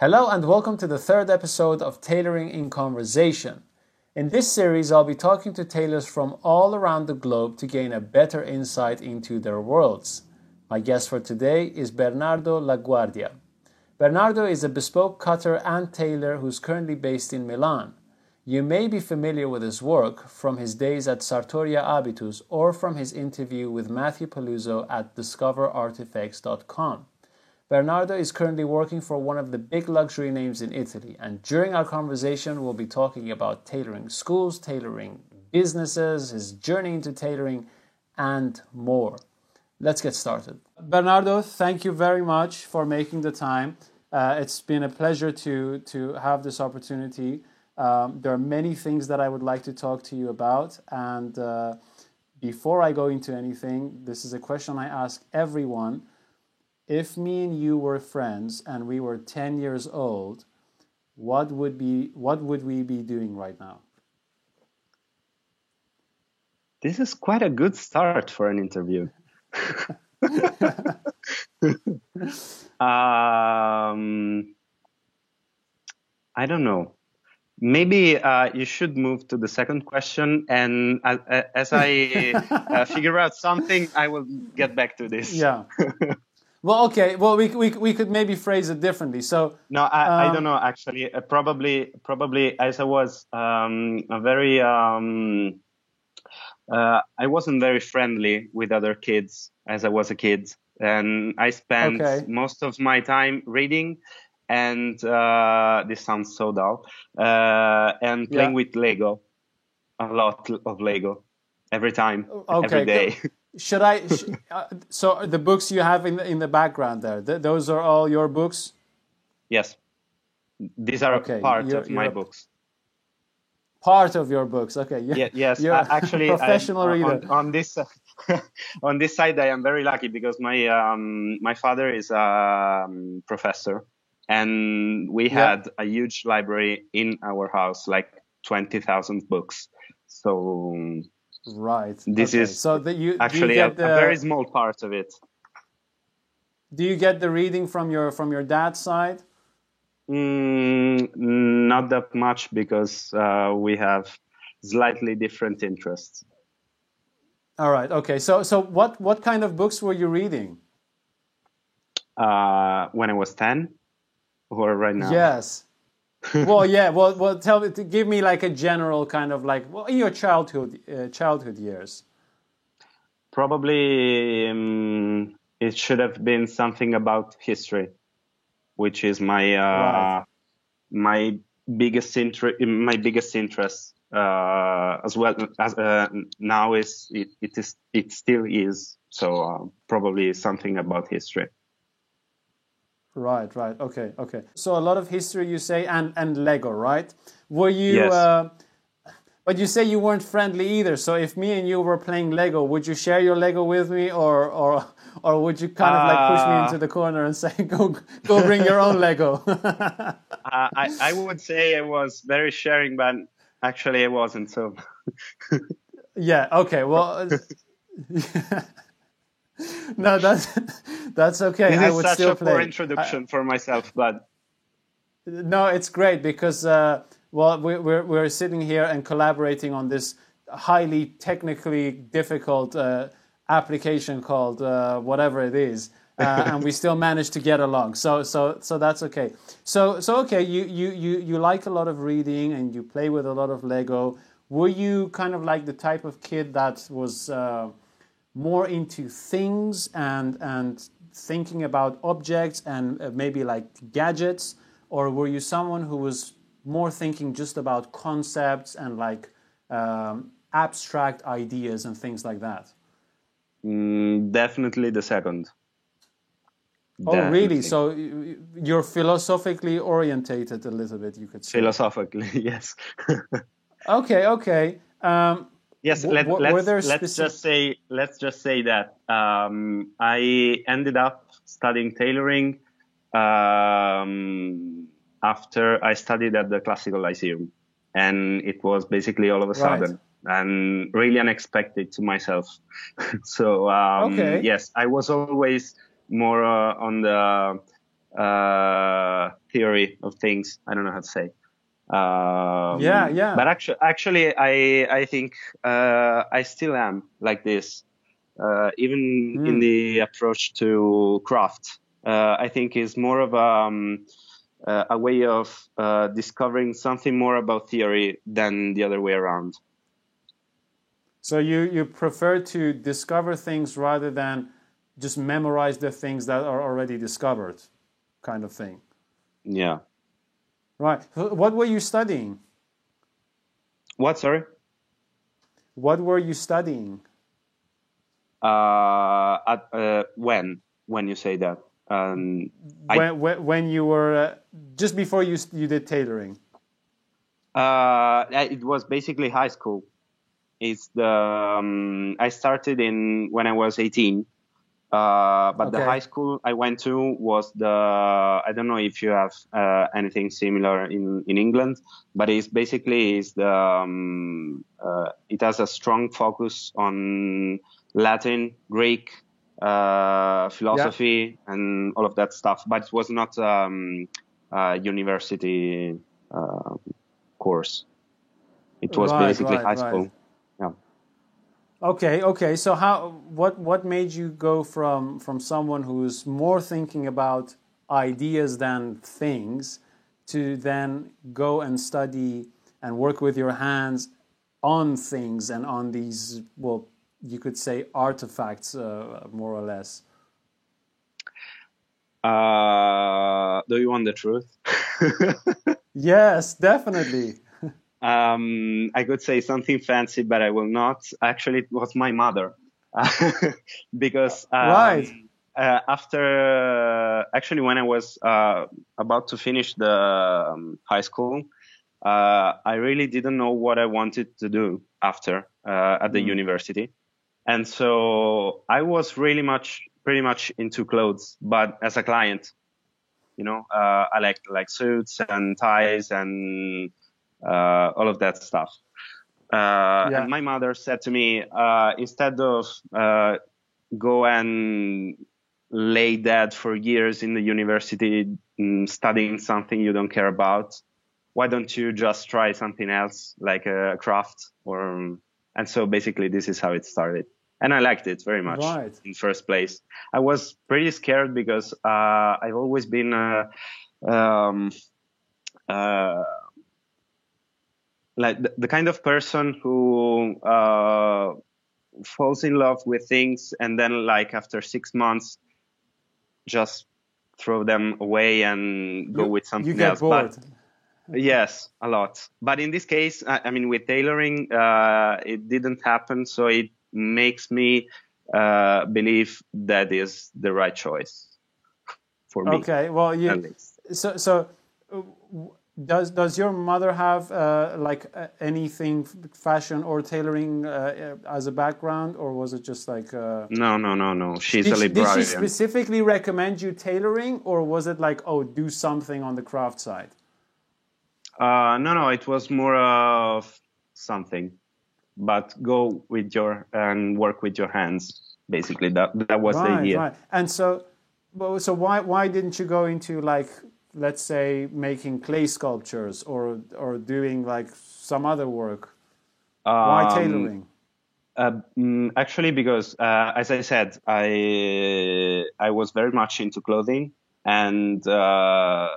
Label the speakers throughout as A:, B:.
A: Hello and welcome to the third episode of Tailoring in Conversation. In this series, I'll be talking to tailors from all around the globe to gain a better insight into their worlds. My guest for today is Bernardo La Guardia. Bernardo is a bespoke cutter and tailor who's currently based in Milan. You may be familiar with his work from his days at Sartoria Habitus or from his interview with Matthew Peluso at discoverartifex.com. Bernardo is currently working for one of the big luxury names in Italy, and during our conversation, we'll be talking about tailoring schools, tailoring businesses, his journey into tailoring, and more. Let's get started. Bernardo, thank you very much for making the time. Uh, it's been a pleasure to, to have this opportunity. Um, there are many things that I would like to talk to you about, and uh, before I go into anything, this is a question I ask everyone if me and you were friends and we were 10 years old, what would be what would we be doing right now?
B: This is quite a good start for an interview. um, I don't know. Maybe uh, you should move to the second question, and as, as I uh, figure out something, I will get back to this.
A: Yeah. Well, okay. Well, we, we, we could maybe phrase it differently. So
B: no, I, um, I don't know actually. Uh, probably probably as I was um, a very um, uh, I wasn't very friendly with other kids as I was a kid, and I spent okay. most of my time reading. And uh, this sounds so dull. Uh, and playing yeah. with Lego, a lot of Lego, every time, okay. every day.
A: Should I? Sh- uh, so the books you have in the, in the background there, th- those are all your books.
B: Yes, these are okay. part you're, of my books.
A: Part of your books, okay. You're,
B: yeah, yes, you're uh, actually,
A: professional
B: I,
A: reader.
B: On, on this, on this side, I am very lucky because my um, my father is a um, professor, and we had yeah. a huge library in our house, like twenty thousand books. So
A: Right.
B: This okay. is so that you actually you a, the, a, very small part of it.
A: Do you get the reading from your from your dad's side?
B: Mm, not that much because uh, we have slightly different interests.
A: All right. Okay. So so what what kind of books were you reading?
B: Uh, when I was ten, or right now?
A: Yes well, yeah. Well, well, tell me, give me like a general kind of like, well, in your childhood, uh, childhood years.
B: Probably, um, it should have been something about history, which is my uh, right. my biggest interest. My biggest interest, uh, as well as uh, now is it, it is it still is. So uh, probably something about history.
A: Right, right. Okay, okay. So a lot of history, you say, and and Lego, right? Were you?
B: Yes. Uh,
A: but you say you weren't friendly either. So if me and you were playing Lego, would you share your Lego with me, or or or would you kind of like push me into the corner and say, "Go, go, bring your own Lego"?
B: uh, I I would say I was very sharing, but actually I wasn't. So.
A: yeah. Okay. Well. no, that's that's okay.
B: This
A: I
B: would
A: such still
B: a
A: play.
B: poor introduction I, for myself, but
A: no, it's great because uh, well, we, we're we're sitting here and collaborating on this highly technically difficult uh, application called uh, whatever it is. Uh, and we still manage to get along. So, so, so that's okay. So, so okay. You, you, you, you like a lot of reading, and you play with a lot of Lego. Were you kind of like the type of kid that was uh, more into things and and thinking about objects and uh, maybe like gadgets? Or were you someone who was more thinking just about concepts and like um, abstract ideas and things like that?
B: Mm, definitely the second.
A: Oh definitely. really so you're philosophically orientated a little bit you could say.
B: Philosophically yes.
A: Okay okay. Um,
B: Yes, let, us let's just say let's just say that um, I ended up studying tailoring um, after I studied at the Classical Lyceum, and it was basically all of a sudden right. and really unexpected to myself. so um,
A: okay.
B: yes, I was always more uh, on the uh, theory of things. I don't know how to say. Um,
A: Yeah, yeah.
B: But actually, actually, I I think uh, I still am like this, uh, even
A: Hmm.
B: in the approach to craft. Uh, I think is more of a um, uh, a way of uh, discovering something more about theory than the other way around.
A: So you you prefer to discover things rather than just memorize the things that are already discovered, kind of thing.
B: Yeah.
A: Right. What were you studying?
B: What? Sorry.
A: What were you studying?
B: Uh, at, uh, when? When you say that? Um, I-
A: When, when, when you were uh, just before you you did tailoring.
B: Uh, it was basically high school. It's the um, I started in when I was 18. Uh, but the high school I went to was the I don't know if you have uh, anything similar in in England, but it's basically is the um, uh, it has a strong focus on Latin, Greek, uh, philosophy, and all of that stuff. But it was not um, a university uh, course. It was
A: Right,
B: basically
A: right,
B: high
A: right.
B: school.
A: Okay, okay. So how what what made you go from from someone who's more thinking about ideas than things to then go and study and work with your hands on things and on these well you could say artifacts uh, more or less.
B: Uh, do you want the truth?
A: Yes, definitely.
B: Um, I could say something fancy, but I will not. Actually, it was my mother, because um,
A: Right.
B: uh, after actually when I was uh, about to finish the um, high school, uh, I really didn't know what I wanted to do after uh, at the university, and so I was really much pretty much into clothes, but as a client, you know, uh, I like like suits and ties and uh, all of that stuff. Uh,
A: Yeah.
B: And my mother said to me, uh, instead of uh, go and lay dead for years in the university mm, studying something you don't care about, why don't you just try something else like a craft? Or and so basically this is how it started, and I liked it very much
A: Right.
B: in first place. I was pretty scared because uh, I've always been. Uh, um, uh, like the, the kind of person who uh, falls in love with things and then like after six months just throw them away and go
A: You-
B: with something
A: You get
B: else.
A: Bored.
B: But, yes a lot. But in this case i, I mean with tailoring uh, it didn't happen so it makes me uh, believe that is the right choice for me
A: Okay, well, you so so uh, does does your mother have uh, like uh, anything fashion or tailoring uh, uh, as a background, or was it just like? Uh,
B: no no no no she's
A: did,
B: a
A: she, did
B: librarian
A: she specifically recommend you tailoring, or was it like, oh, do something on the craft side?
B: Uh, no, no, it was more of something, but go with your and work with your hands. Basically, that that was the
A: right,
B: idea.
A: right. And so, so why why didn't you go into like, let's say, making clay sculptures or or doing like some other work? Why
B: Um,
A: tailoring?
B: Uh, mm, actually, because uh, as I said, I I was very much into clothing, and uh,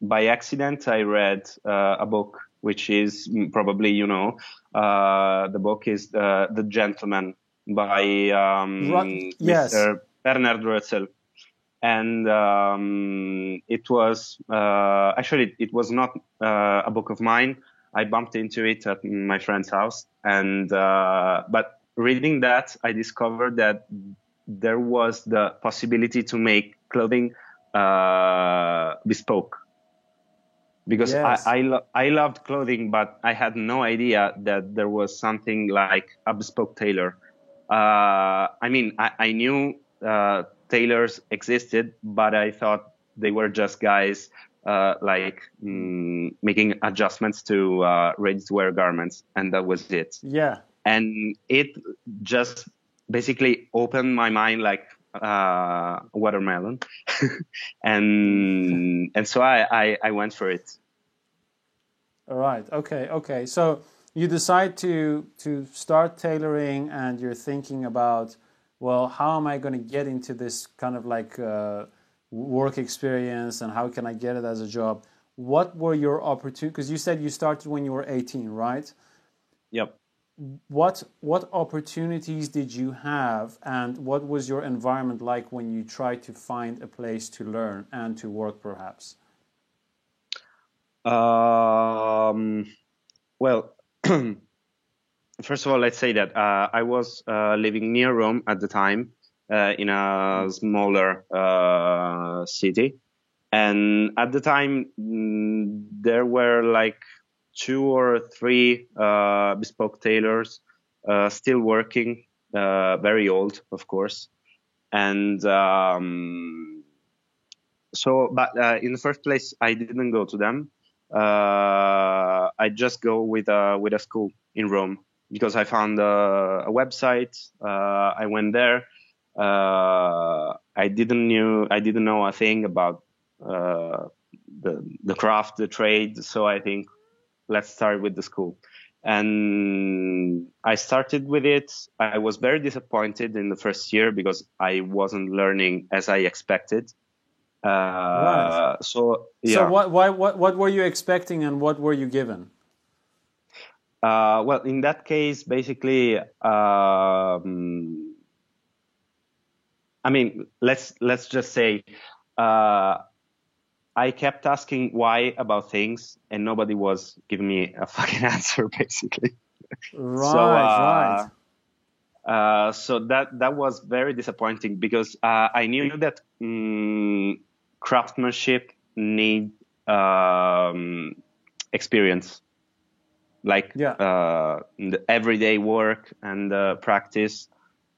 B: by accident I read uh, a book which is mm, probably you know uh, the book is uh, The Gentleman by um,
A: Right, yes.
B: Mr. Bernhard Roetzel. And um, it was uh, actually it was not uh, a book of mine. I bumped into it at my friend's house, and uh, but reading that, I discovered that there was the possibility to make clothing uh, bespoke. Because
A: Yes.
B: I I, lo- I loved clothing, but I had no idea that there was something like a bespoke tailor. Uh, I mean, I, I knew uh, tailors existed, but I thought they were just guys uh, like mm, making adjustments to uh, ready-to-wear garments, and that was it.
A: Yeah.
B: And it just basically opened my mind like uh, watermelon, and and so I, I I went for it.
A: All right. Okay. Okay. So you decide to to start tailoring, and you're thinking about, well, how am I going to get into this kind of like uh, work experience, and how can I get it as a job? What were your opportunities? Because you said you started when you were 18, right?
B: Yep
A: what what opportunities did you have and what was your environment like when you tried to find a place to learn and to work perhaps
B: um, well first of all let's say that uh, i was uh, living near rome at the time uh, in a smaller uh, city and at the time mm, there were like two or three uh, bespoke tailors uh, still working, very old, of course. And um, so, but in the first place, I didn't go to them. I just go with a with a school in Rome because I found a, a website. Uh, I went there. Uh, I didn't knew I didn't know a thing about uh, the the craft, the trade. So I think let's start with the school. And I started with it. I was very disappointed in the first year because I wasn't learning as I expected. Uh, right. So, yeah.
A: So, what, why, what, what were you expecting and what were you given?
B: Uh, well, in that case, basically, um, I mean, let's let's just say uh, I kept asking why about things, and nobody was giving me a fucking answer, basically.
A: Right, so, uh, right.
B: Uh, so that that was very disappointing because uh, I knew that um, craftsmanship need um, experience, like yeah. uh, the everyday work and practice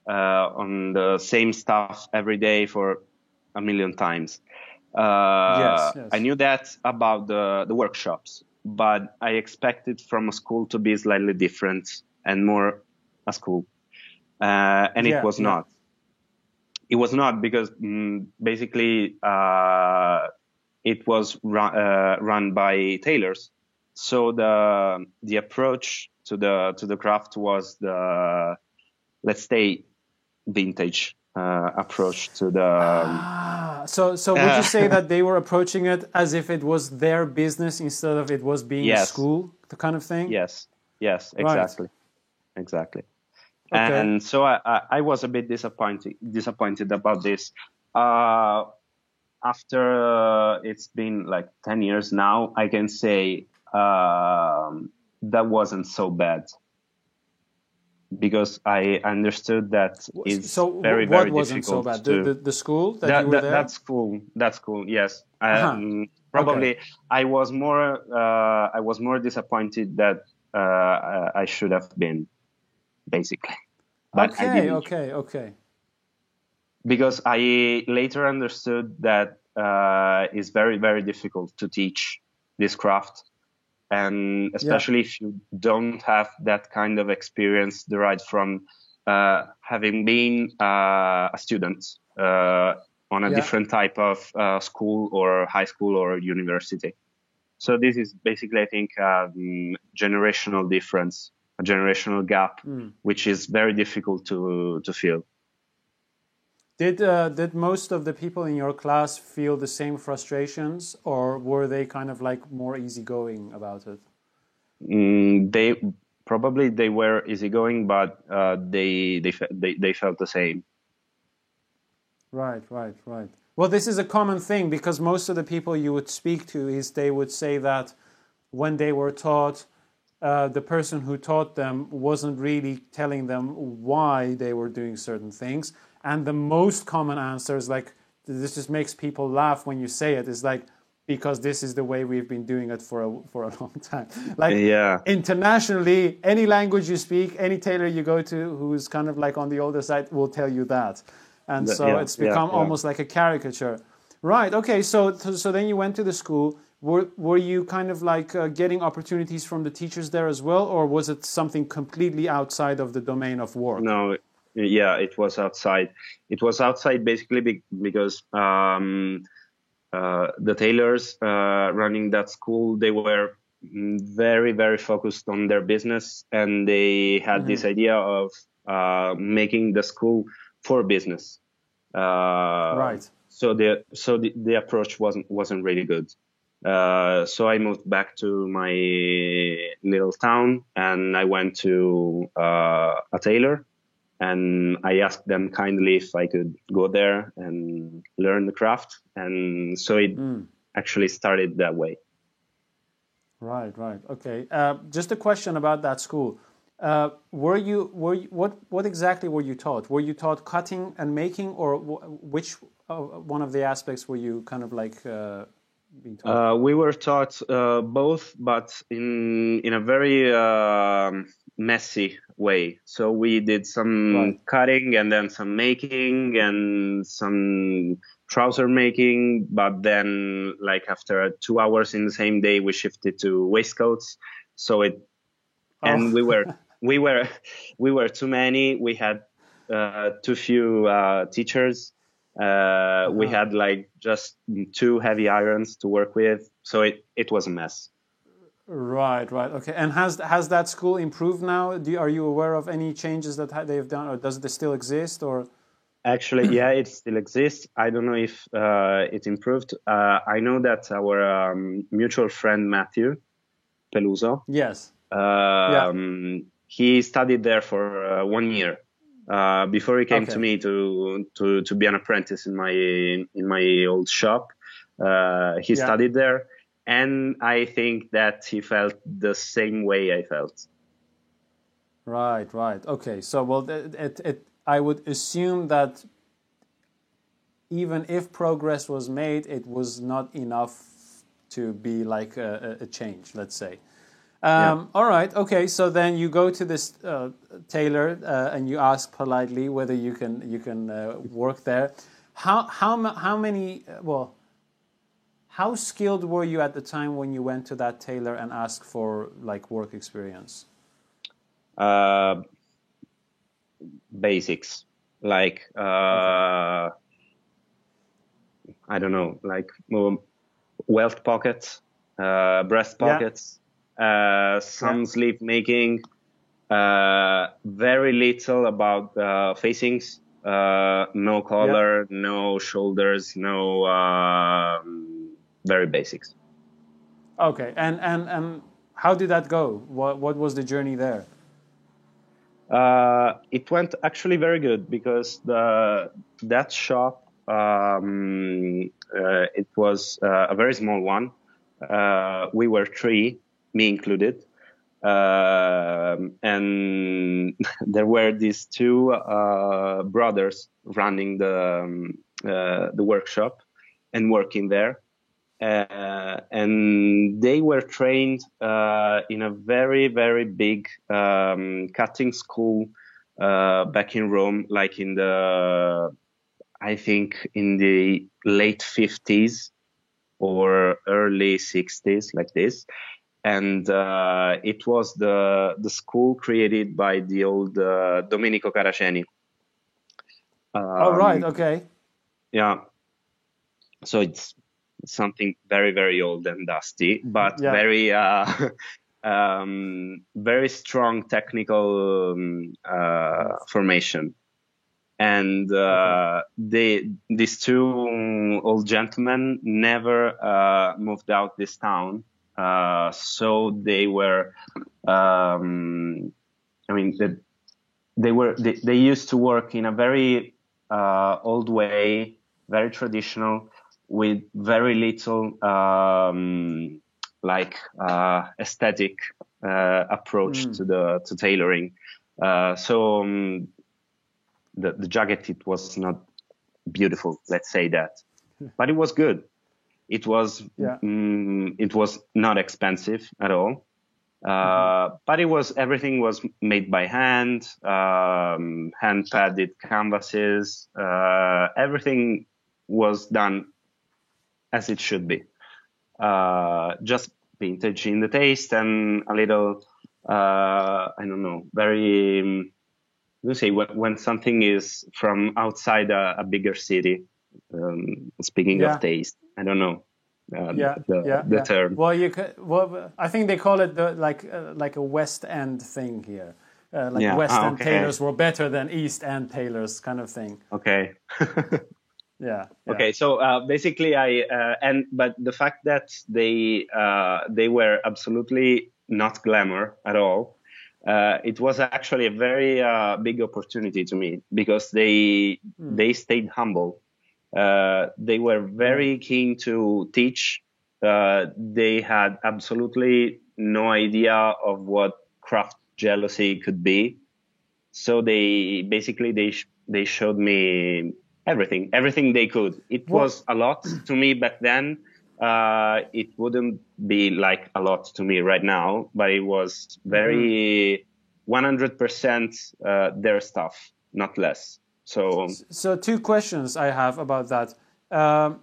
B: uh, on the same stuff every day for a million times. Uh, yes, yes. I knew that about the, the workshops, but I expected from a school to be slightly different and more a school. Uh, and yeah, it was yeah. not. It was not because mm, basically uh, it was run, uh, run by tailors. So the the approach to the to the craft was the let's say vintage uh, approach to the.
A: Ah, so, so would you say that they were approaching it as if it was their business instead of it was being yes. a school, the kind of thing?
B: Yes, yes, exactly, right. exactly. Okay. And so I, I, I, was a bit disappointed disappointed about this. Uh, after uh, it's been like ten years now, I can say um, that wasn't so bad because I understood that it's
A: so
B: very,
A: what
B: very
A: wasn't
B: so
A: bad?
B: To,
A: the, the, the, school that, that you were
B: that,
A: there?
B: That's cool. That's cool. Yes. Uh-huh. Um, probably okay. I was more uh, I was more disappointed that uh, I should have been, basically.
A: But okay. Okay. Okay.
B: Because I later understood that uh, it's very very difficult to teach this craft and especially yeah. if you don't have that kind of experience derived from uh, having been uh, a student uh, on a yeah. different type of uh, school or high school or university. So this is basically, I think, um, generational difference, a generational gap, mm. which is very difficult to to fill.
A: Did uh, did most of the people in your class feel the same frustrations, or were they kind of like more easygoing about it?
B: Mm, they probably they were easygoing, but uh, they, they they they felt the same.
A: Right, right, right. Well, this is a common thing because most of the people you would speak to is they would say that when they were taught, uh, the person who taught them wasn't really telling them why they were doing certain things and the most common answer is like, this just makes people laugh when you say it, is like, because this is the way we've been doing it for a, for a long time. Like yeah. internationally, any language you speak, any tailor you go to who's kind of like on the older side will tell you that. And so yeah, it's become yeah, almost like a caricature. Right. Okay. So, so then you went to the school. Were, were you kind of like uh, getting opportunities from the teachers there as well, or was it something completely outside of the domain of work?
B: No, Yeah, it was outside. It was outside basically because um, uh, the tailors uh, running that school they were very very focused on their business and they had mm-hmm. this idea of uh, making the school for business.
A: Uh, right.
B: So the so the, the approach wasn't wasn't really good. Uh, so I moved back to my little town and I went to uh, a tailor and I asked them kindly if I could go there and learn the craft. And so it mm. actually started that way.
A: Right, right. Okay. Uh, just a question about that school. Uh, were you were you, what what exactly were you taught? Were you taught cutting and making, or which uh, one of the aspects were you kind of like uh?
B: Uh, we were taught uh, both, but in in a very um, messy way. So we did some right. cutting and then some making and some trouser making, but then like after two hours in the same day, we shifted to waistcoats. So it, oh. and we were we were we were too many. We had uh, too few uh, teachers. Uh, uh-huh. We had like just two heavy irons to work with, so it it was a mess.
A: Right, right, okay. And has has that school improved now? Do are you aware of any changes that they've done, or does it still exist, or?
B: Actually, yeah, it still exists. I don't know if uh, it improved. Uh, I know that our um, mutual friend Matthew Peluso.
A: Yes.
B: Um, yeah he studied there for uh, one year uh, before he came okay. to me to, to to be an apprentice in my in my old shop. Uh, he yeah. studied there, and I think that he felt the same way I felt.
A: Right, right, okay. So, well, it, it, it I would assume that even if progress was made, it was not enough to be like a, a change. Let's say. Um, yeah. All right. Okay. So then you go to this uh, tailor uh, and you ask politely whether you can you can uh, work there. How how how many? Uh, well, how skilled were you at the time when you went to that tailor and asked for like work experience?
B: Uh, basics like uh, I don't know, like welt pockets, breast pockets. Yeah uh, some sleep making, uh, very little about uh, facings, uh, no collar, yeah. no shoulders, no um, very basics.
A: Okay, and and and how did that go? What what was the journey there?
B: Uh, it went actually very good because the that shop um, uh, it was uh, a very small one. Uh, we were three, me included. Uh, and there were these two uh, brothers running the um, uh, the workshop and working there, uh, and they were trained uh, in a very very big um, cutting school uh, back in Rome, like in the I think in the late 50s or early 60s, like this and uh, it was the the school created by the old uh, Domenico Caraceni.
A: Um, oh right, okay.
B: Yeah. So it's something very very old and dusty, but yeah. very uh, um, very strong technical um, uh, formation. And uh, they these two old gentlemen never uh, moved out this town uh, so they were, um, I mean, the, they were they, they, used to work in a very uh, old way, very traditional, with very little um, like uh, aesthetic uh, approach mm. to the to tailoring. Uh, so um, the the jacket it was not beautiful, let's say that, but it was good. It was yeah. mm, it was not expensive at all. Uh, mm-hmm. but it was everything was made by hand, um, hand padded canvases. Uh, everything was done as it should be. Uh, just vintage in the taste and a little, uh, I don't know, very let's say when, when something is from outside a, a bigger city. Um, speaking
A: Yeah.
B: of taste, I don't know. Uh,
A: yeah,
B: the,
A: yeah,
B: the
A: yeah.
B: term.
A: Well, you could. Well, I think they call it the, like uh, like a West End thing here. Uh, like
B: Yeah,
A: West
B: ah,
A: End
B: okay.
A: tailors were better than East End tailors, kind of thing.
B: Okay.
A: Yeah. yeah.
B: Okay, so uh, basically, I uh, and but the fact that they uh, they were absolutely not glamour at all, uh, it was actually a very uh, big opportunity to me because they they stayed humble. Uh, they were very keen to teach. Uh, they had absolutely no idea of what craft jealousy could be. So they basically they sh- they showed me everything, everything they could. It was a lot to me back then. Uh, it wouldn't be like a lot to me right now, but it was very 100% uh, their stuff, not less. So
A: So two questions I have about that. Um,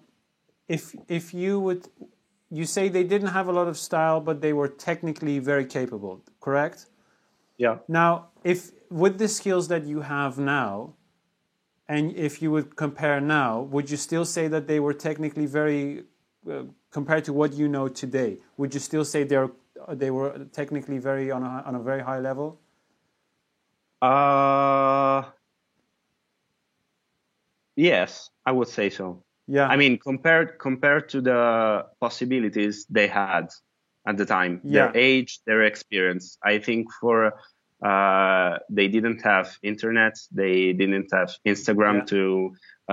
A: if if you would, you say they didn't have a lot of style, but they were technically very capable, correct?
B: yeah,
A: Now, if with the skills that you have now, and if you would compare now, would you still say that they were technically very, uh, compared to what you know today? Would you still say they're they were technically very on a on a very high level?
B: uh, yes, I would say so.
A: Yeah.
B: I mean, compared compared to the possibilities they had at the time,
A: Yeah.
B: their age, their experience. I think for uh, they didn't have internet, they didn't have Instagram
A: Yeah.
B: to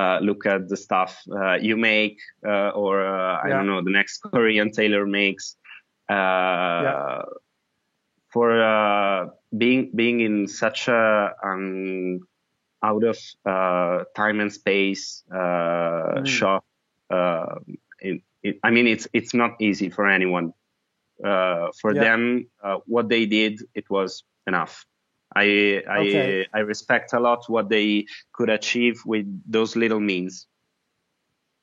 B: uh, look at the stuff uh, you make, uh, or uh, I don't know, the next Korean tailor makes. Uh, For uh, being being in such a um, out of uh, time and space uh,
A: Mm.
B: shop. Uh, it, it, I mean, it's it's not easy for anyone. Uh, for
A: Yeah.
B: them, uh, what they did, it was enough. I I
A: Okay.
B: I respect a lot what they could achieve with those little means.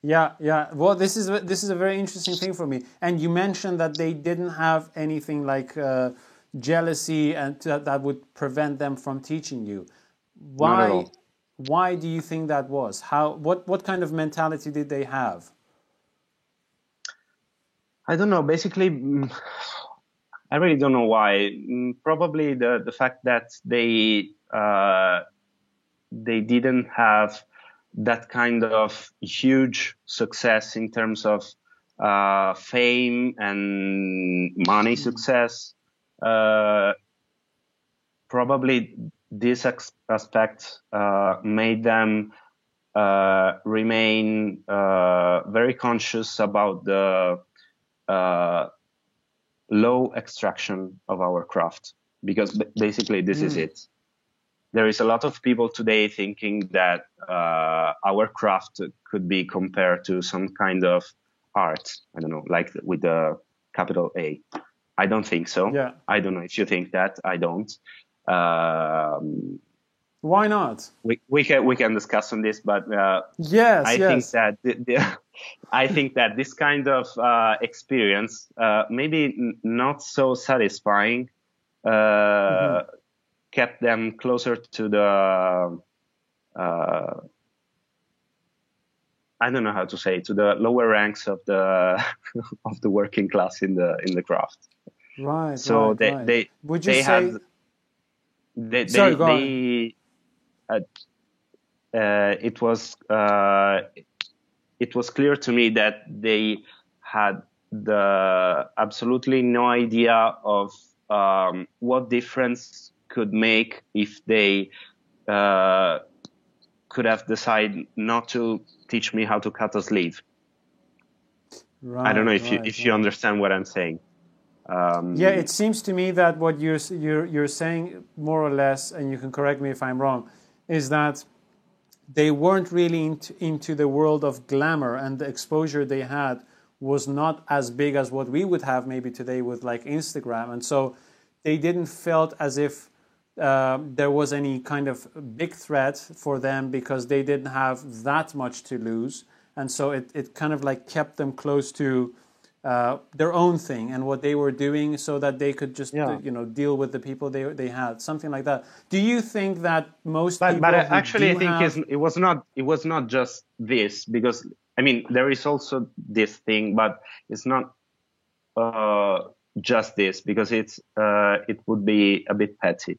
A: Yeah, yeah. Well, this is this is a very interesting thing for me. And you mentioned that they didn't have anything like uh, jealousy, and that would prevent them from teaching you. Why? Why do you think that was? How? What? What kind of mentality did they have?
B: I don't know. Basically, mm, I really don't know why. Mm, Probably the the fact that they uh, they didn't have that kind of huge success in terms of uh, fame and money success. Uh, probably this ex- aspect uh, made them uh, remain uh, very conscious about the uh, low extraction of our craft because basically this is it. There is a lot of people today thinking that uh, our craft could be compared to some kind of art. I don't know, like with the capital A. I don't think so.
A: Yeah.
B: I don't know if you think that. I don't. Um,
A: Why not?
B: we, we can we can discuss on this, but uh,
A: Yes,
B: I think that the, the, I think that this kind of uh, experience, uh, maybe n- not so satisfying, uh,
A: Mm-hmm.
B: kept them closer to the. Uh, I don't know how to say to the lower ranks of the of the working class in the in the craft.
A: right.
B: So
A: right,
B: they
A: right.
B: they
A: would you
B: they
A: say?
B: had they,
A: Sorry,
B: they,
A: go on.
B: they uh, uh, it was uh, it was clear to me that they had the absolutely no idea of um, what difference could make if they uh, could have decided not to teach me how to cut a sleeve.
A: right,
B: I don't know if you
A: right,
B: if you understand what I'm saying. Um,
A: Yeah, it seems to me that what you're you're you're saying more or less, and you can correct me if I'm wrong, is that they weren't really into, into the world of glamour, and the exposure they had was not as big as what we would have maybe today with like Instagram, and so they didn't felt as if um, there was any kind of big threat for them because they didn't have that much to lose, and so it, it kind of like kept them close to uh, their own thing and what they were doing so that they could just
B: Yeah.
A: you know deal with the people they they had something like that do you think that most
B: but
A: people
B: but actually i think
A: have,
B: it was not it was not just this because i mean there is also this thing but it's not uh, just this because it's uh, it would be a bit petty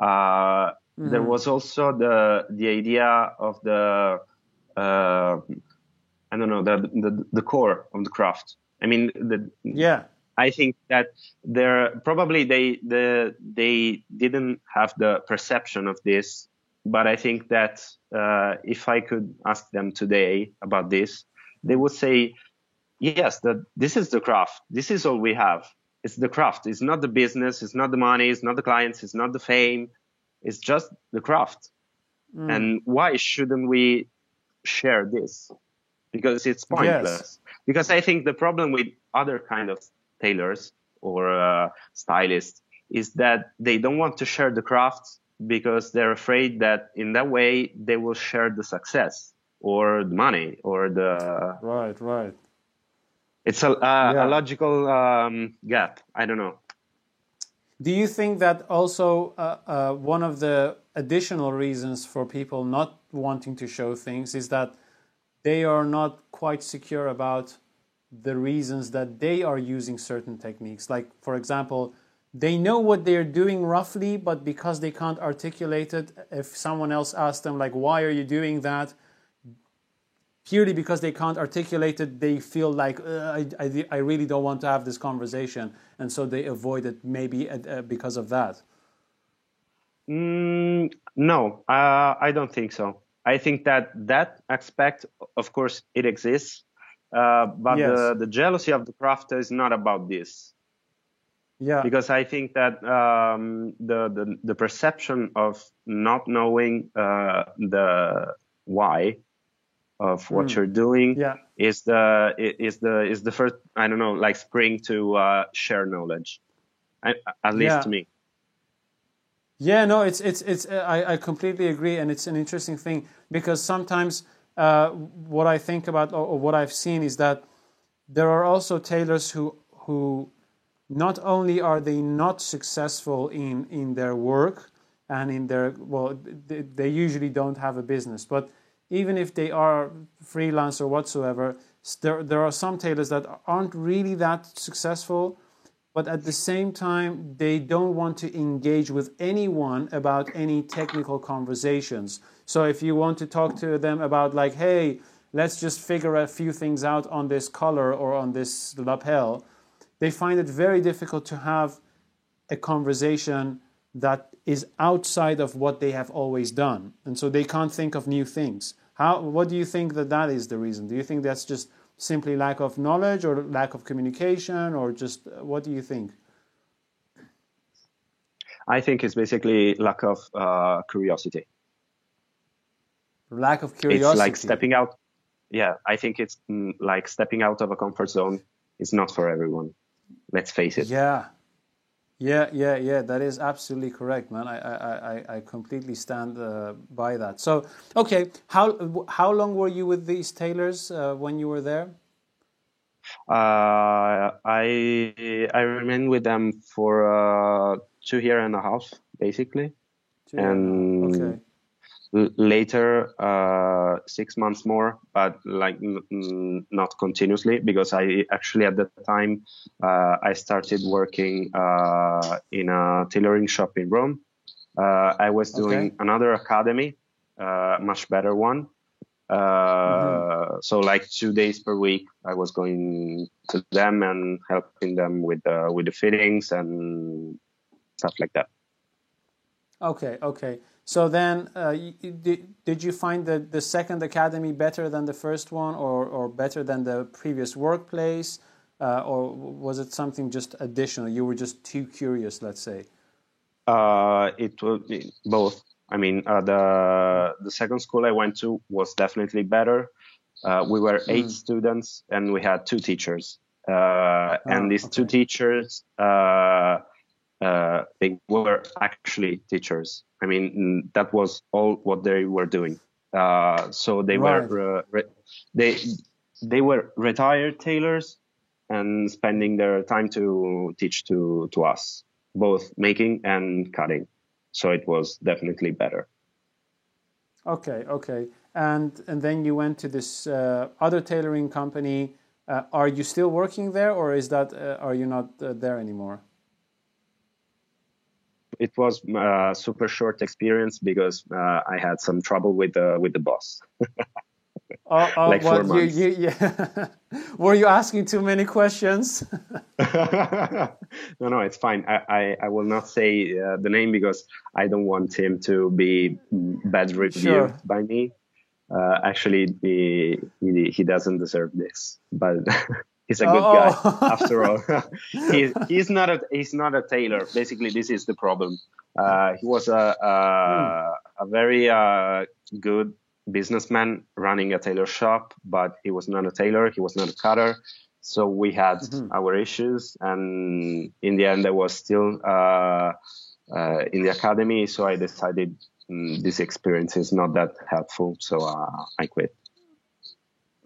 B: uh, there
A: Mhm.
B: was also the the idea of the uh, i don't know the, the the core of the craft i mean the
A: yeah
B: I think that there probably they the they didn't have the perception of this, but I think that uh, if I could ask them today about this, they would say, yes, that this is the craft. This is all we have. It's the craft. It's not the business. It's not the money. It's not the clients. It's not the fame. It's just the craft.
A: Mm.
B: And why shouldn't we share this? Because it's pointless. Yes. Because I think the problem with other kind of tailors or uh, stylists is that they don't want to share the craft because they're afraid that in that way they will share the success or the money or the
A: right right
B: it's a, a,
A: Yeah.
B: a logical um, gap i don't know
A: Do you think that also uh, uh, one of the additional reasons for people not wanting to show things is that they are not quite secure about the reasons that they are using certain techniques? Like, for example, they know what they're doing roughly, but because they can't articulate it, if someone else asks them, like, why are you doing that? Purely because they can't articulate it, they feel like "Uh, I, I, I really don't want to have this conversation, and so they avoid it maybe uh, because of that.
B: Mm, no, uh, I don't think so. I think that that aspect, of course, it exists, uh, but
A: Yes.
B: the, the jealousy of the craft is not about this.
A: Yeah,
B: Because I think that um, the, the the perception of not knowing uh, the why of what you're doing
A: yeah,
B: is the is the is the first I don't know like spring to uh, share knowledge, I, at least
A: Yeah.
B: to me.
A: Yeah, no, it's it's it's. uh, I I completely agree, and it's an interesting thing because sometimes uh, what I think about or, or what I've seen is that there are also tailors who who not only are they not successful in in their work and in their well, they, they usually don't have a business, but even if they are freelance or whatsoever, there there are some tailors that aren't really that successful but at the same time they don't want to engage with anyone about any technical conversations. So if you want to talk to them about like hey let's just figure a few things out on this collar or on this lapel they find it very difficult to have a conversation that is outside of what they have always done. And so they can't think of new things. How what do you think that that is the reason? Do you think that's just simply lack of knowledge or lack of communication or just what do you think
B: I think it's basically lack of uh, curiosity.
A: lack of curiosity
B: It's like stepping out. Yeah, I think it's mm, like stepping out of a comfort zone is not for everyone. Let's face it.
A: yeah yeah yeah yeah that is absolutely correct man i i i, I completely stand uh, by that so okay how how long were you with these tailors uh, when you were there
B: Uh, I I remained with them for uh, two year and a half, basically.
A: Two.
B: And
A: okay
B: L- later, uh, six months more, but like n- n- not continuously, because I actually at that time uh, I started working uh, in a tailoring shop in Rome. Uh, I was doing
A: Okay.
B: another academy, uh, much better one. Uh, So like two days per week, I was going to them and helping them with uh, with the fittings and stuff like that.
A: okay okay so then uh, did, did you find the, the second academy better than the first one or, or better than the previous workplace uh, or was it something just additional you were just too curious let's say
B: Uh, it was both. I mean, uh, the the second school I went to was definitely better. Uh, we were eight
A: Mm.
B: students and we had two teachers. Uh, and
A: Ah,
B: these two
A: okay.
B: teachers, uh, they were actually teachers. I mean, that was all what they were doing. Uh, so they
A: Right.
B: were uh, re- they they were retired tailors, and spending their time to teach to to us both making and cutting. So it was definitely better.
A: Okay, okay, and and then you went to this uh, other tailoring company. Uh, are you still working there, or is that uh, are you not uh, there anymore?
B: It was a super short experience because uh, I had some trouble with the with the boss.
A: Uh, uh, like months. You, you, yeah. Were you asking too many questions?
B: no, no, it's fine. I, I, I will not say uh, the name because I don't want him to be bad reviewed sure. by me. Uh, actually, he, he, he doesn't deserve this, but he's a good oh. guy after all. he, he's not a he's not a tailor. Basically, this is the problem. Uh, he was a a, hmm. a very uh, good businessman running a tailor shop, but he was not a tailor. He was not a cutter. So we had mm-hmm. our issues, and in the end, I was still uh, uh, in the academy. So I decided mm, this experience is not that helpful, so uh, I quit.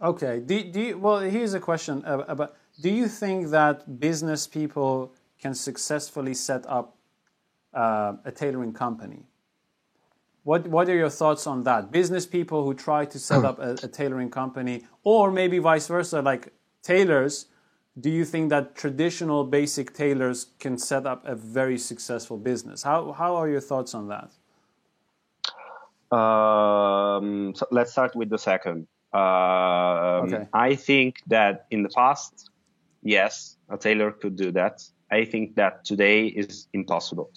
A: Okay. Do, do you, well, here's a question about: Do you think that business people can successfully set up uh, a tailoring company? What What are your thoughts on that? Business people who try to set up a, a tailoring company, or maybe vice versa, like tailors. Do you think that traditional basic tailors can set up a very successful business? How How are your thoughts on that?
B: Um, so let's start with the second. Um, okay. I think that in the past, yes, a tailor could do that. I think that today is impossible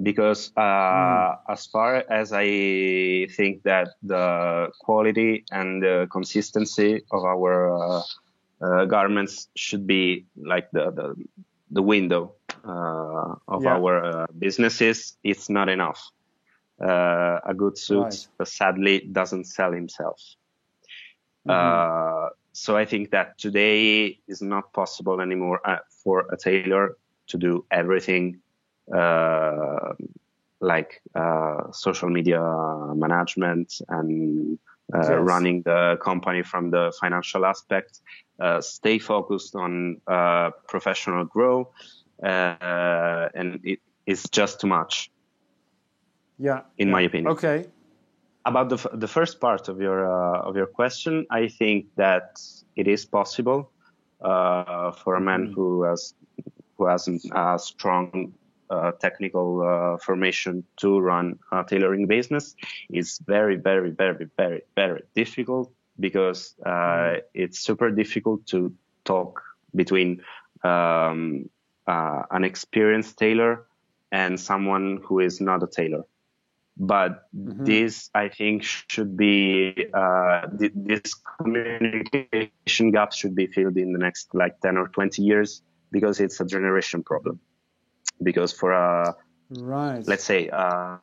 B: because uh, mm. as far as I think that the quality and the consistency of our uh, uh, garments should be like the the, the window uh, of yeah. our uh, businesses, it's not enough. Uh, a good suit right. sadly doesn't sell himself. Mm-hmm. so I think that today is not possible anymore for a tailor to do everything uh, like uh, social media management and uh, yes. running the company from the financial aspect. stay focused on professional growth, and it is just too much.
A: Yeah,
B: in
A: yeah.
B: my opinion.
A: Okay.
B: About the the first part of your uh, of your question, I think that it is possible uh, for a man mm-hmm. who has who hasn't a strong uh, technical uh, formation to run a tailoring business is very, very, very, very, very difficult because uh, mm. it's super difficult to talk between um, uh, an experienced tailor and someone who is not a tailor. But mm-hmm. this, I think, should be uh, th- this communication gap should be filled in the next like 10 or 20 years because it's a generation problem. Because for a
A: right,
B: let's say uh,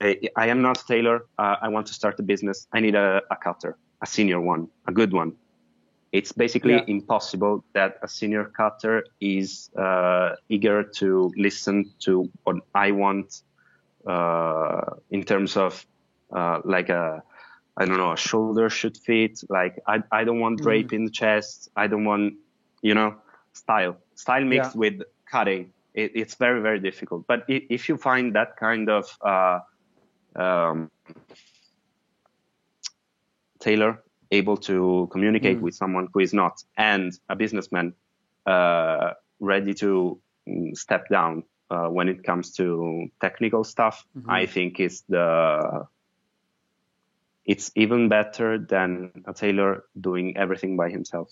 B: I am not a tailor. Uh, I want to start a business. I need a, a cutter, a senior one, a good one. It's basically yeah. impossible that a senior cutter is uh, eager to listen to what I want uh, in terms of uh, like a I don't know, a shoulder should fit. Like I, I don't want drape mm. in the chest. I don't want, you know, style style mixed yeah. with cutting it, it's very very difficult but if you find that kind of uh, um, tailor able to communicate mm. with someone who is not and a businessman uh, ready to mm, step down uh, when it comes to technical stuff mm-hmm. i think is the it's even better than a tailor doing everything by himself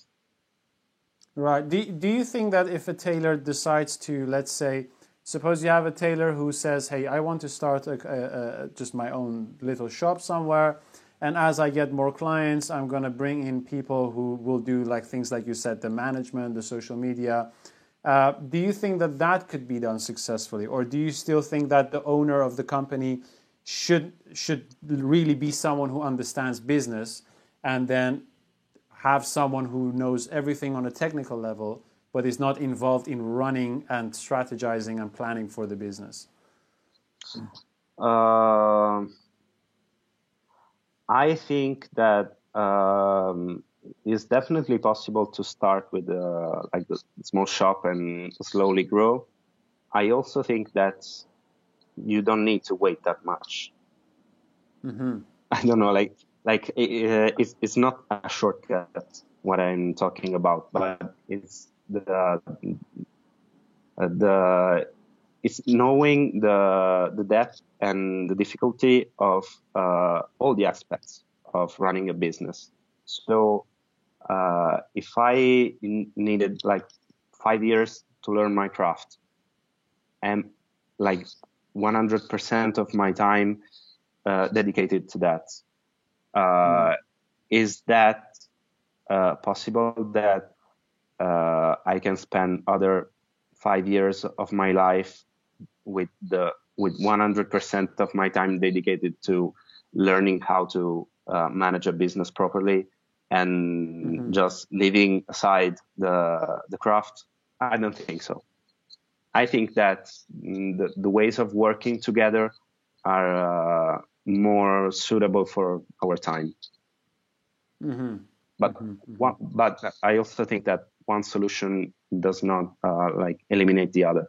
A: Right. Do, do you think that if a tailor decides to, let's say, suppose you have a tailor who says, hey, I want to start a, a, a, just my own little shop somewhere. And as I get more clients, I'm going to bring in people who will do like things like you said, the management, the social media. Uh, do you think that that could be done successfully, or do you still think that the owner of the company should should really be someone who understands business, and then have someone who knows everything on a technical level, but is not involved in running and strategizing and planning for the business?
B: Uh, I think that um, it's definitely possible to start with uh, like a small shop and slowly grow. I also think that you don't need to wait that much. Mm-hmm. I don't know, like like it, it's it's not a shortcut what I'm talking about, but it's the uh, the it's knowing the the depth and the difficulty of uh, all the aspects of running a business. So uh, if I needed like five years to learn my craft, and like 100% of my time uh, dedicated to that, mm. is that uh, possible that uh, I can spend other five years of my life with the with 100% of my time dedicated to learning how to uh, manage a business properly and mm-hmm. just leaving aside the the craft i don't think so i think that the, the ways of working together are uh, more suitable for our time mm-hmm. but mm-hmm. mm-hmm. One, but i also think that one solution does not uh, like eliminate the other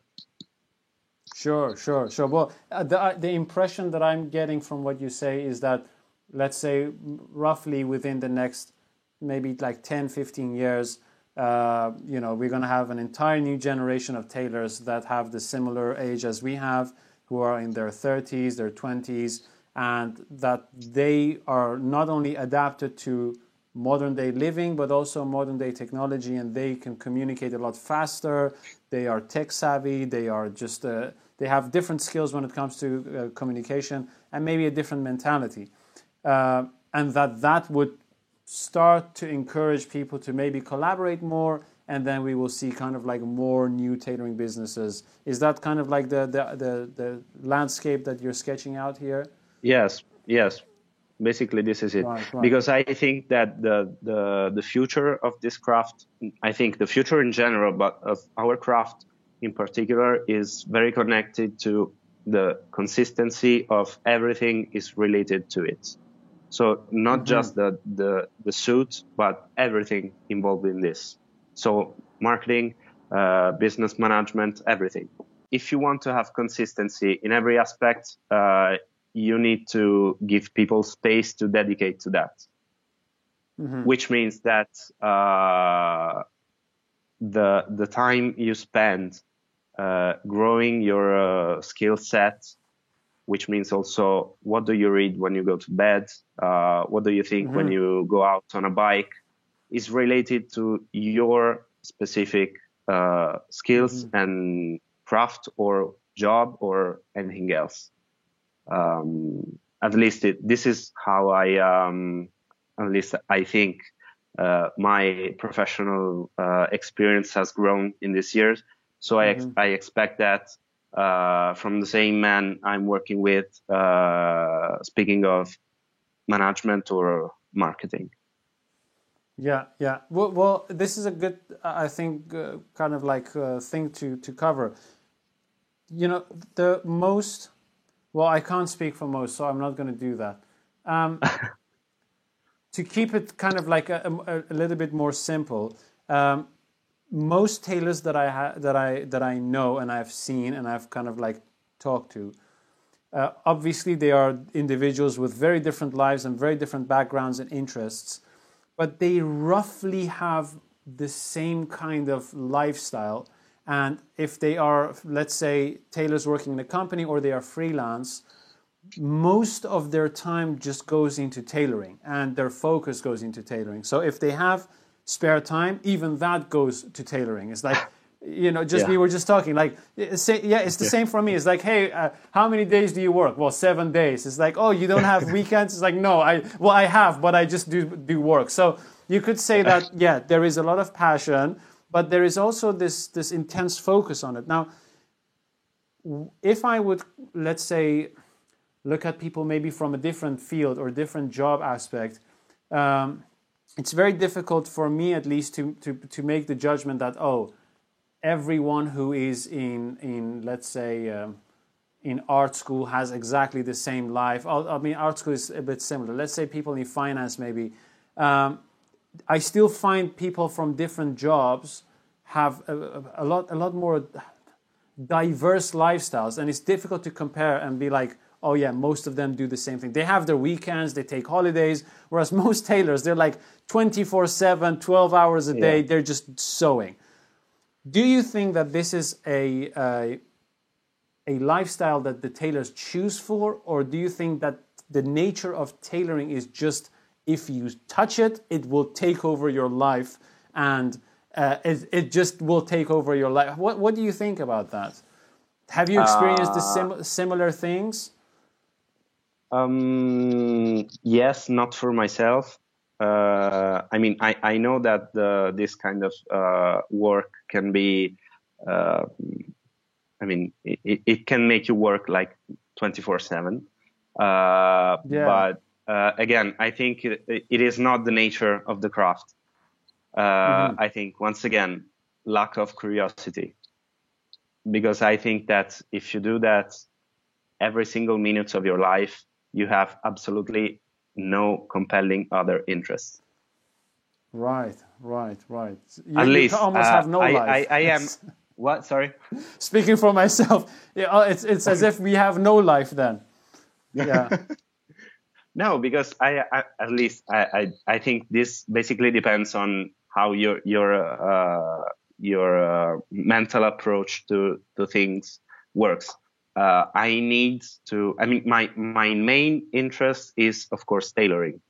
A: Sure, sure, sure. Well, uh, the uh, the impression that I'm getting from what you say is that, let's say, roughly within the next maybe like 10, 15 years, uh, you know, we're going to have an entire new generation of tailors that have the similar age as we have, who are in their 30s, their 20s, and that they are not only adapted to modern day living, but also modern day technology, and they can communicate a lot faster. They are tech savvy. They are just uh, they have different skills when it comes to uh, communication, and maybe a different mentality, uh, and that that would start to encourage people to maybe collaborate more and then we will see kind of like more new tailoring businesses. Is that kind of like the the the, the landscape that you're sketching out here?
B: Yes yes. Basically this is it. Right, right. because i think that the, the the future of this craft i think the future in general but of our craft in particular is very connected to the consistency of everything is related to it so not mm-hmm. just the, the, the suit, but everything involved in this. So marketing, uh, business management, everything. If you want to have consistency in every aspect, uh, you need to give people space to dedicate to that. Mm-hmm. Which means that uh, the the time you spend uh, growing your uh, skill set which means also what do you read when you go to bed? Uh, what do you think mm-hmm. when you go out on a bike? Is related to your specific uh, skills mm-hmm. and craft or job or anything else. Um, at least it, this is how I, um, at least I think uh, my professional uh, experience has grown in these years. So mm-hmm. I, ex- I expect that uh, from the same man I'm working with, uh, speaking of management or marketing.
A: Yeah, yeah. Well, well this is a good, I think, uh, kind of like uh, thing to, to cover. You know, the most, well, I can't speak for most, so I'm not going to do that. Um, to keep it kind of like a, a, a little bit more simple, um, most tailors that I ha- that I that I know and I've seen and I've kind of like talked to, uh, obviously they are individuals with very different lives and very different backgrounds and interests, but they roughly have the same kind of lifestyle. And if they are, let's say, tailors working in a company or they are freelance, most of their time just goes into tailoring and their focus goes into tailoring. So if they have spare time, even that goes to tailoring. It's like, you know, just yeah. we were just talking, like, it's, yeah, it's the yeah. same for me. It's like, hey, uh, how many days do you work? Well, seven days. It's like, oh, you don't have weekends? It's like, no, I, well, I have, but I just do, do work. So you could say that, yeah, there is a lot of passion, but there is also this, this intense focus on it. Now, if I would, let's say, look at people maybe from a different field or different job aspect, um, it's very difficult for me at least to, to, to make the judgment that oh everyone who is in in let's say um, in art school has exactly the same life. I mean art school is a bit similar. Let's say people in finance maybe. Um, I still find people from different jobs have a, a, lot a lot more diverse lifestyles, and it's difficult to compare and be like, oh yeah, most of them do the same thing. They have their weekends, they take holidays, whereas most tailors they're like 24 7, 12 hours a day, yeah. they're just sewing. Do you think that this is a, a a lifestyle that the tailors choose for, or do you think that the nature of tailoring is just if you touch it, it will take over your life and uh, it, it just will take over your life? What, what do you think about that? Have you experienced uh, sim- similar things?
B: Um, yes, not for myself. Uh, I mean, I, I know that the, this kind of uh, work can be uh, I mean, it, it can make you work like 24 7. Uh, yeah. But uh, again, I think it, it is not the nature of the craft. Uh, mm-hmm. I think, once again, lack of curiosity. Because I think that if you do that every single minute of your life, you have absolutely no compelling other interests.
A: Right, right, right.
B: You, At least, almost uh, have no I, life. I, I am. What? Sorry.
A: Speaking for myself, uh, it's it's as if we have no life then. Yeah.
B: no, because I, I at least I, I, I think this basically depends on how your your uh, your uh, mental approach to to things works. Uh, I need to. I mean, my my main interest is of course tailoring,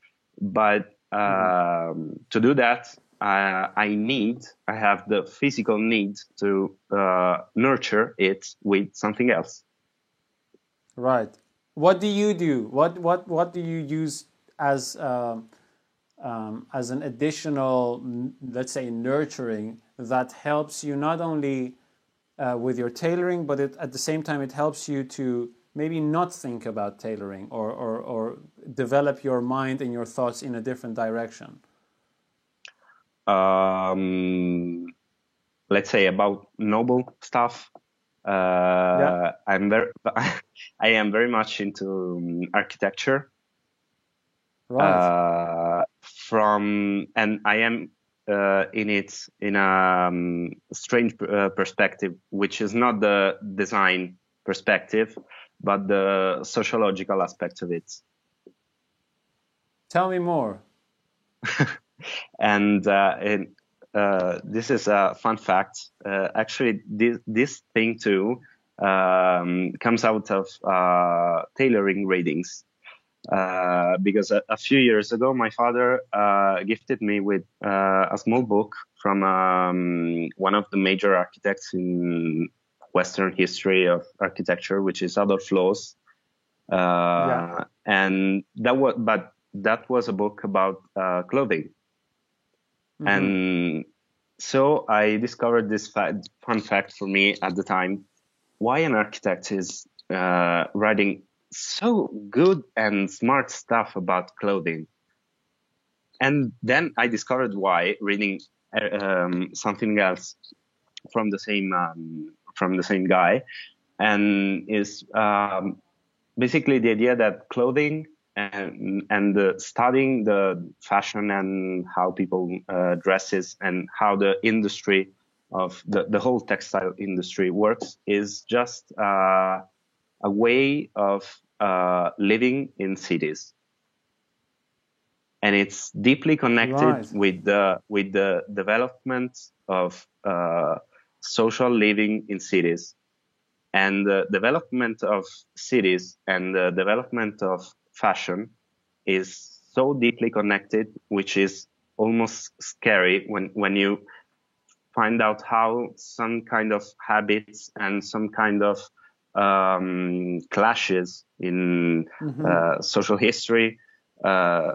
B: but um, mm-hmm. to do that, uh, I need, I have the physical need to uh, nurture it with something else.
A: Right. What do you do? What what what do you use as um, um, as an additional, let's say, nurturing that helps you not only uh, with your tailoring, but it, at the same time it helps you to maybe not think about tailoring or, or, or develop your mind and your thoughts in a different direction
B: um, let's say about noble stuff. Uh, yeah. I'm very, I am very much into um, architecture. Right. Uh, from and I am uh, in it in a um, strange uh, perspective, which is not the design perspective, but the sociological aspect of it.
A: Tell me more.
B: and uh, it, uh, this is a fun fact. Uh, actually, this this thing too um, comes out of uh, tailoring readings. Uh, because a, a, few years ago, my father uh, gifted me with a small book from um, one of the major architects in Western history of architecture, which is Adolf Loos. Yeah. And that was, but that was a book about clothing Mm-hmm. And so I discovered this fact, fun fact for me at the time why an architect is uh, writing so good and smart stuff about clothing. And then I discovered why reading uh, um, something else from the same um, from the same guy, and is um, basically the idea that clothing and and studying the fashion and how people uh, dresses and how the industry of the, the whole textile industry works is just uh, a way of uh, living in cities and it's deeply connected right. with the with the development of uh, social living in cities and the development of cities and the development of fashion is so deeply connected, which is almost scary when, when you find out how some kind of habits and some kind of um, clashes in mm-hmm. uh, social history uh,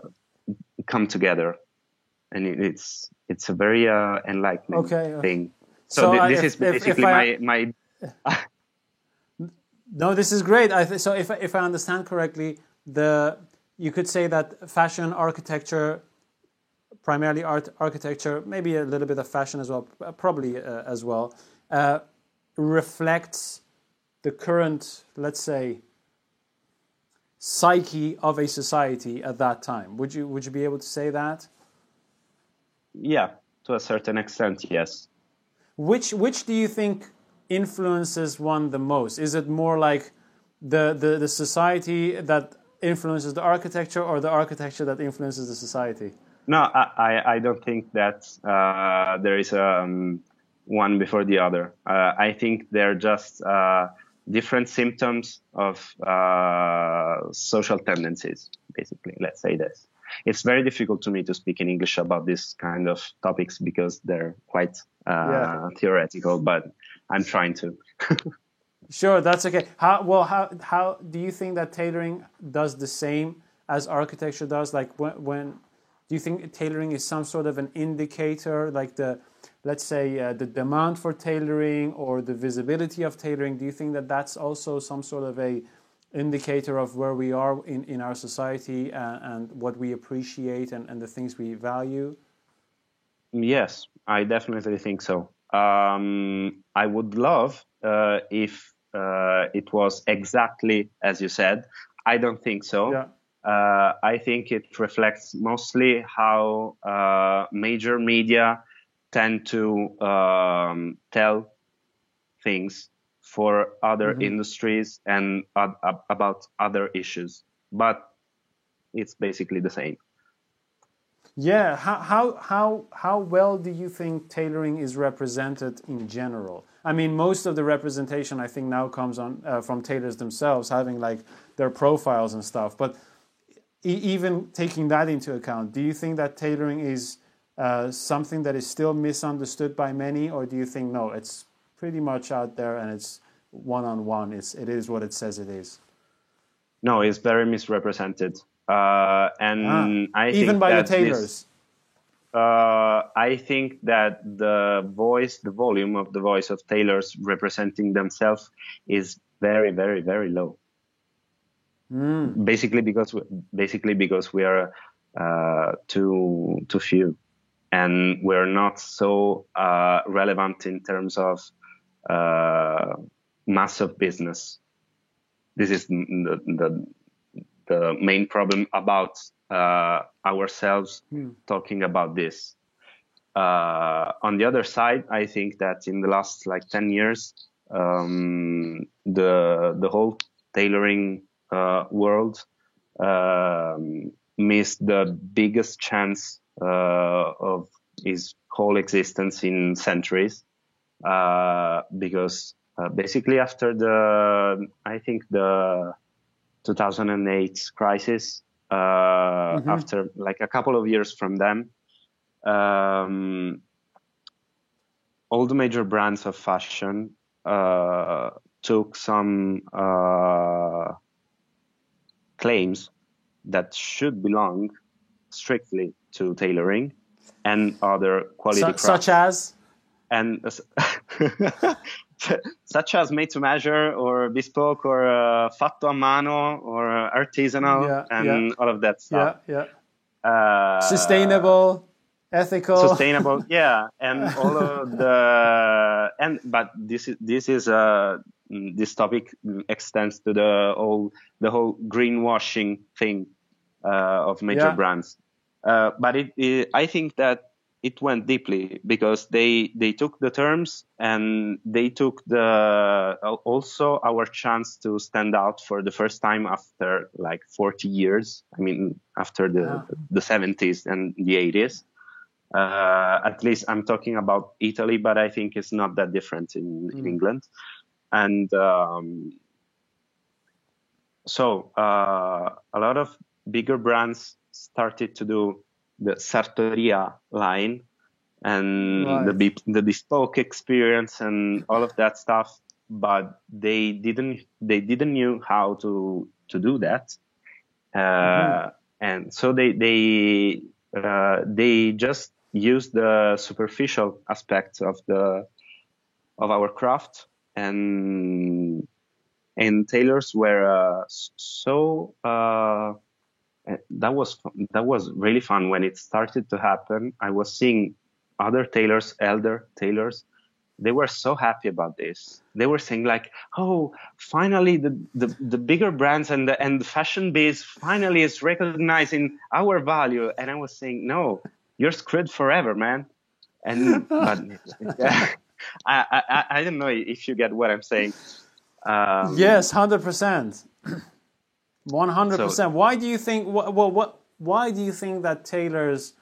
B: come together, and it, it's it's a very uh, enlightening okay. thing. So, so th- this if, is basically if, if I, my my.
A: no, this is great. I th- so if if I understand correctly, the you could say that fashion architecture primarily art architecture maybe a little bit of fashion as well probably uh, as well uh, reflects the current let's say psyche of a society at that time would you would you be able to say that
B: yeah, to a certain extent, yes.
A: Which which do you think influences one the most? Is it more like the, the, the society that influences the architecture or the architecture that influences the society?
B: No, I, I don't think that uh, there is um, one before the other. Uh, I think they're just uh, different symptoms of uh, social tendencies, basically. Let's say this. It's very difficult to me to speak in English about this kind of topics because they're quite uh, yeah. theoretical, but I'm trying to.
A: Sure, that's okay. How well how how do you think that tailoring does the same as architecture does? Like when when do you think tailoring is some sort of an indicator, like the let's say uh, the demand for tailoring or the visibility of tailoring? Do you think that that's also some sort of a indicator of where we are in, in our society and, uh, and what we appreciate and, and the things we value?
B: Yes, I definitely think so. Um, I would love uh, if uh, it was exactly as you said. I don't think so. Yeah. Uh, I think it reflects mostly how uh, major media tend to um, tell things for other mm-hmm. industries and about other issues, but it's basically the same.
A: Yeah, how, how, how, how well do you think tailoring is represented in general? I mean, most of the representation I think now comes on uh, from tailors themselves, having like their profiles and stuff. But e- even taking that into account, do you think that tailoring is uh, something that is still misunderstood by many, or do you think no, it's pretty much out there and it's one on one? It's it is what it says it is.
B: No, it's very misrepresented. Uh, and ah, I
A: even by the tailors. This,
B: uh, I think that the voice, the volume of the voice of tailors representing themselves is very, very, very low. Mm. Basically, because we, basically because we are uh, too too few, and we're not so uh, relevant in terms of uh, mass of business. This is the, the the main problem about uh, ourselves mm. talking about this. Uh, on the other side, I think that in the last like 10 years, um, the the whole tailoring uh, world um, missed the biggest chance uh, of his whole existence in centuries uh, because uh, basically after the I think the 2008 crisis. Uh, mm-hmm. After like a couple of years from them, um, all the major brands of fashion uh, took some uh, claims that should belong strictly to tailoring and other quality
A: such as
B: and such as made to measure or bespoke or uh, fatto a mano or uh, artisanal yeah, and yeah. all of that stuff.
A: Yeah, yeah. Uh, Sustainable, ethical.
B: Sustainable, yeah, and all of the and but this is this is uh this topic extends to the whole the whole greenwashing thing uh, of major yeah. brands. Uh, but it, it, I think that it went deeply because they they took the terms and they took the also our chance to stand out for the first time after like 40 years i mean after the yeah. the 70s and the 80s uh, at least i'm talking about italy but i think it's not that different in, mm. in england and um, so uh, a lot of bigger brands started to do the Sartoria line and right. the the bespoke experience and all of that stuff but they didn't they didn't knew how to to do that uh, mm-hmm. and so they they uh, they just used the superficial aspects of the of our craft and and tailors were uh, so uh, that was that was really fun when it started to happen. I was seeing other tailors, elder tailors, they were so happy about this. They were saying like, "Oh, finally the, the, the bigger brands and the and the fashion biz finally is recognizing our value." And I was saying, "No, you're screwed forever, man. And but yeah, I, I I don't know if you get what I'm saying.
A: Um, yes, hundred percent, one hundred percent. Why do you think? Well, what? Why do you think that tailors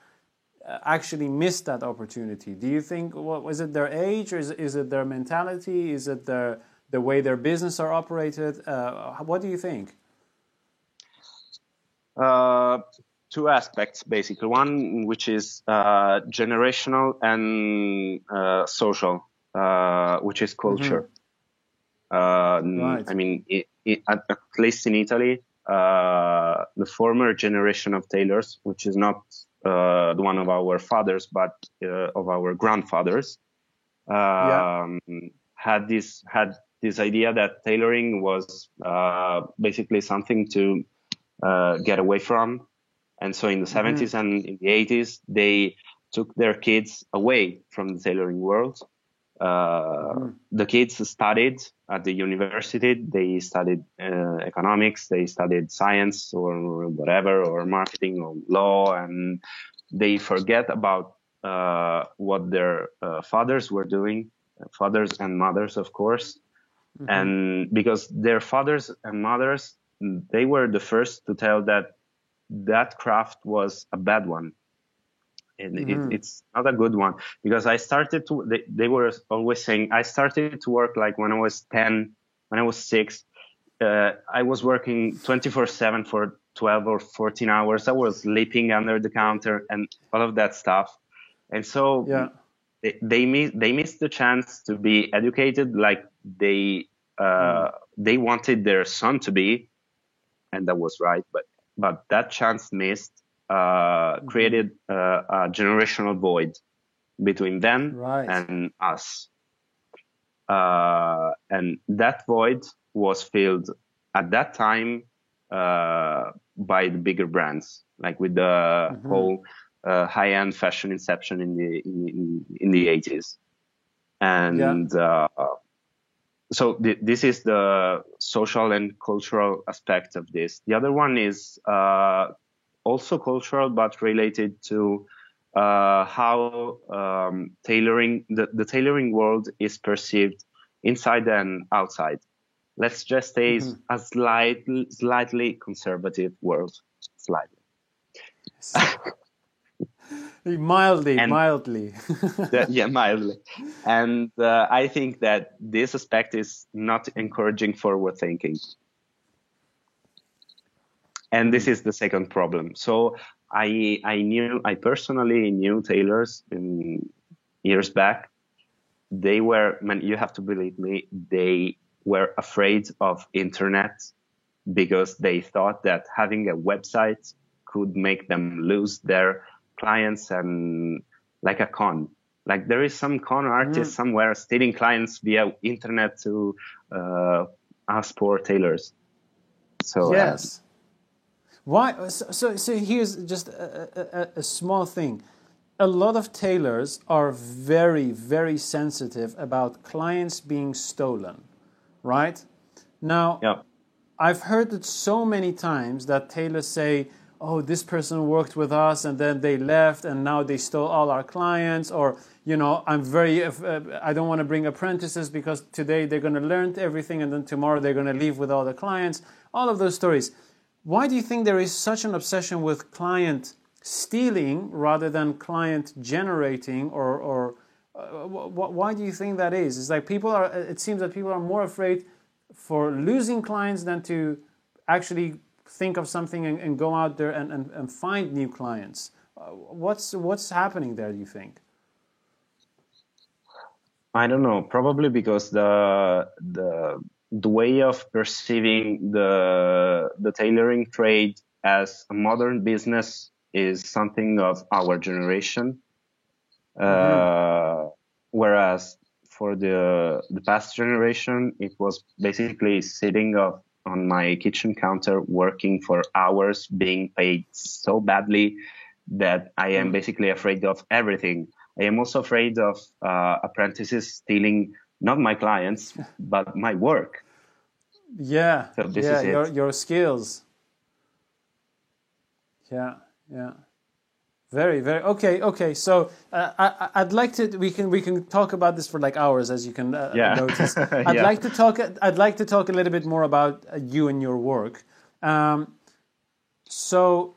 A: uh, actually missed that opportunity? Do you think? What was it? Their age, or is, is it their mentality? Is it their the way their business are operated? Uh, what do you think?
B: Uh, two aspects basically. One which is uh, generational and uh, social, uh, which is culture. Mm-hmm. Right. I mean, it, it, at, at, least in Italy, uh, the former generation of tailors, which is not uh, the one of our fathers, but of our grandfathers, um, yeah. had this had this idea that tailoring was basically something to get away from and so in the mm-hmm. 70s and in the 80s, they took their kids away from the tailoring world. Uh, mm-hmm. The kids studied at the university. They studied uh, economics, they studied science or whatever, or marketing or law, and they forget about uh, what their uh, fathers were doing, fathers and mothers, of course. Mm-hmm. And because their fathers and mothers, they were the first to tell that that craft was a bad one and mm-hmm. it, it's not a good one because i started to they, they, were always saying i started to work like when i was 10 when i was 6 uh, i was working 24 7 for 12 or 14 hours i was sleeping under the counter and all of that stuff and so yeah. they, they, miss, they missed the chance to be educated like they uh, mm. they wanted their son to be and that was right but but that chance missed uh, mm-hmm. created uh, a generational void between them right. and us. Uh, and that void was filled at that time uh, by the bigger brands, like with the mm-hmm. whole uh, high-end fashion inception in the in, in the 80s. And yeah. Uh, so th- this is the social and cultural aspect of this. The other one is uh, also cultural, but related to uh, how um, tailoring the, the, tailoring world is perceived inside and outside. Let's just say mm-hmm. a slightly slightly conservative world, slightly.
A: mildly, and mildly.
B: yeah, mildly. And uh, I think that this aspect is not encouraging forward thinking. And this is the second problem. So I I knew I personally knew tailors in years back. They were man, you have to believe me, they were afraid of internet because they thought that having a website could make them lose their clients and like a con. Like there is some con artist mm. somewhere stealing clients via internet to uh, ask for tailors.
A: So yes. Why? So, so here's just a, a, a small thing. A lot of tailors are very, very sensitive about clients being stolen, right? Now. I've heard it so many times that tailors say, oh, this person worked with us and then they left and now they stole all our clients, or, you know, I'm very, uh, I don't want to bring apprentices because today they're going to learn everything and then tomorrow they're going to leave with all the clients. All of those stories. Why do you think there is such an obsession with client stealing rather than client generating or, or uh, why do you think that is? It's like people are, it seems that people are more afraid for losing clients than to actually think of something and, and go out there and, and, and find new clients. Uh, what's what's happening there? Do you think?
B: I don't know. Probably because the the the way of perceiving the the tailoring trade as a modern business is something of our generation, mm-hmm. uh, whereas for the the past generation, it was basically sitting on my kitchen counter working for hours, being paid so badly that I am mm. basically afraid of everything. I am also afraid of uh, apprentices stealing not my clients, but my work.
A: Yeah, so yeah, your, your skills. Yeah, yeah. Very, very okay. Okay, so uh, I, would like to. We can we can talk about this for like hours, as you can uh, yeah. notice. I'd yeah. like to talk. I'd like to talk a little bit more about uh, you and your work. Um, so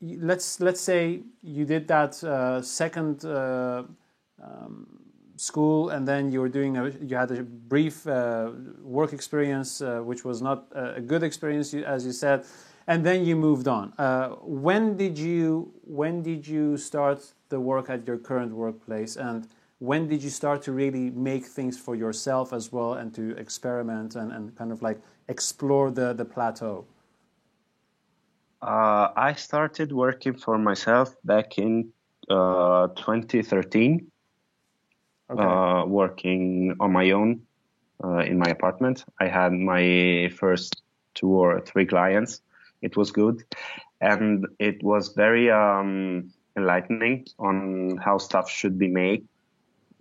A: let's let's say you did that uh, second uh, um, school, and then you were doing a, you had a brief uh, work experience, which was not a good experience, as you said and then you moved on. Uh, when did you when did you start the work at your current workplace, and when did you start to really make things for yourself as well, and to experiment and, and kind of like explore the the plateau?
B: Uh, I started working for myself back in uh, 2013. Okay. Uh, working on my own uh, in my apartment. I had my first two or three clients it was good, and it was very um, enlightening on how stuff should be made.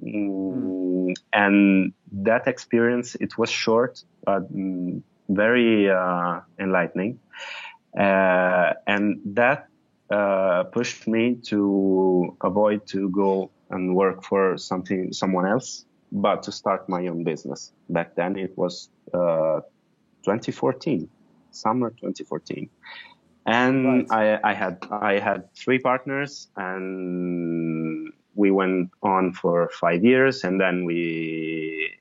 B: Mm, and that experience, it was short, but mm, very uh, enlightening. Uh, and that uh, pushed me to avoid to go and work for something, someone else, but to start my own business. Back then it was uh, 2014 summer 2014 and right. I, I had I had three partners, and we went on for five years, and then we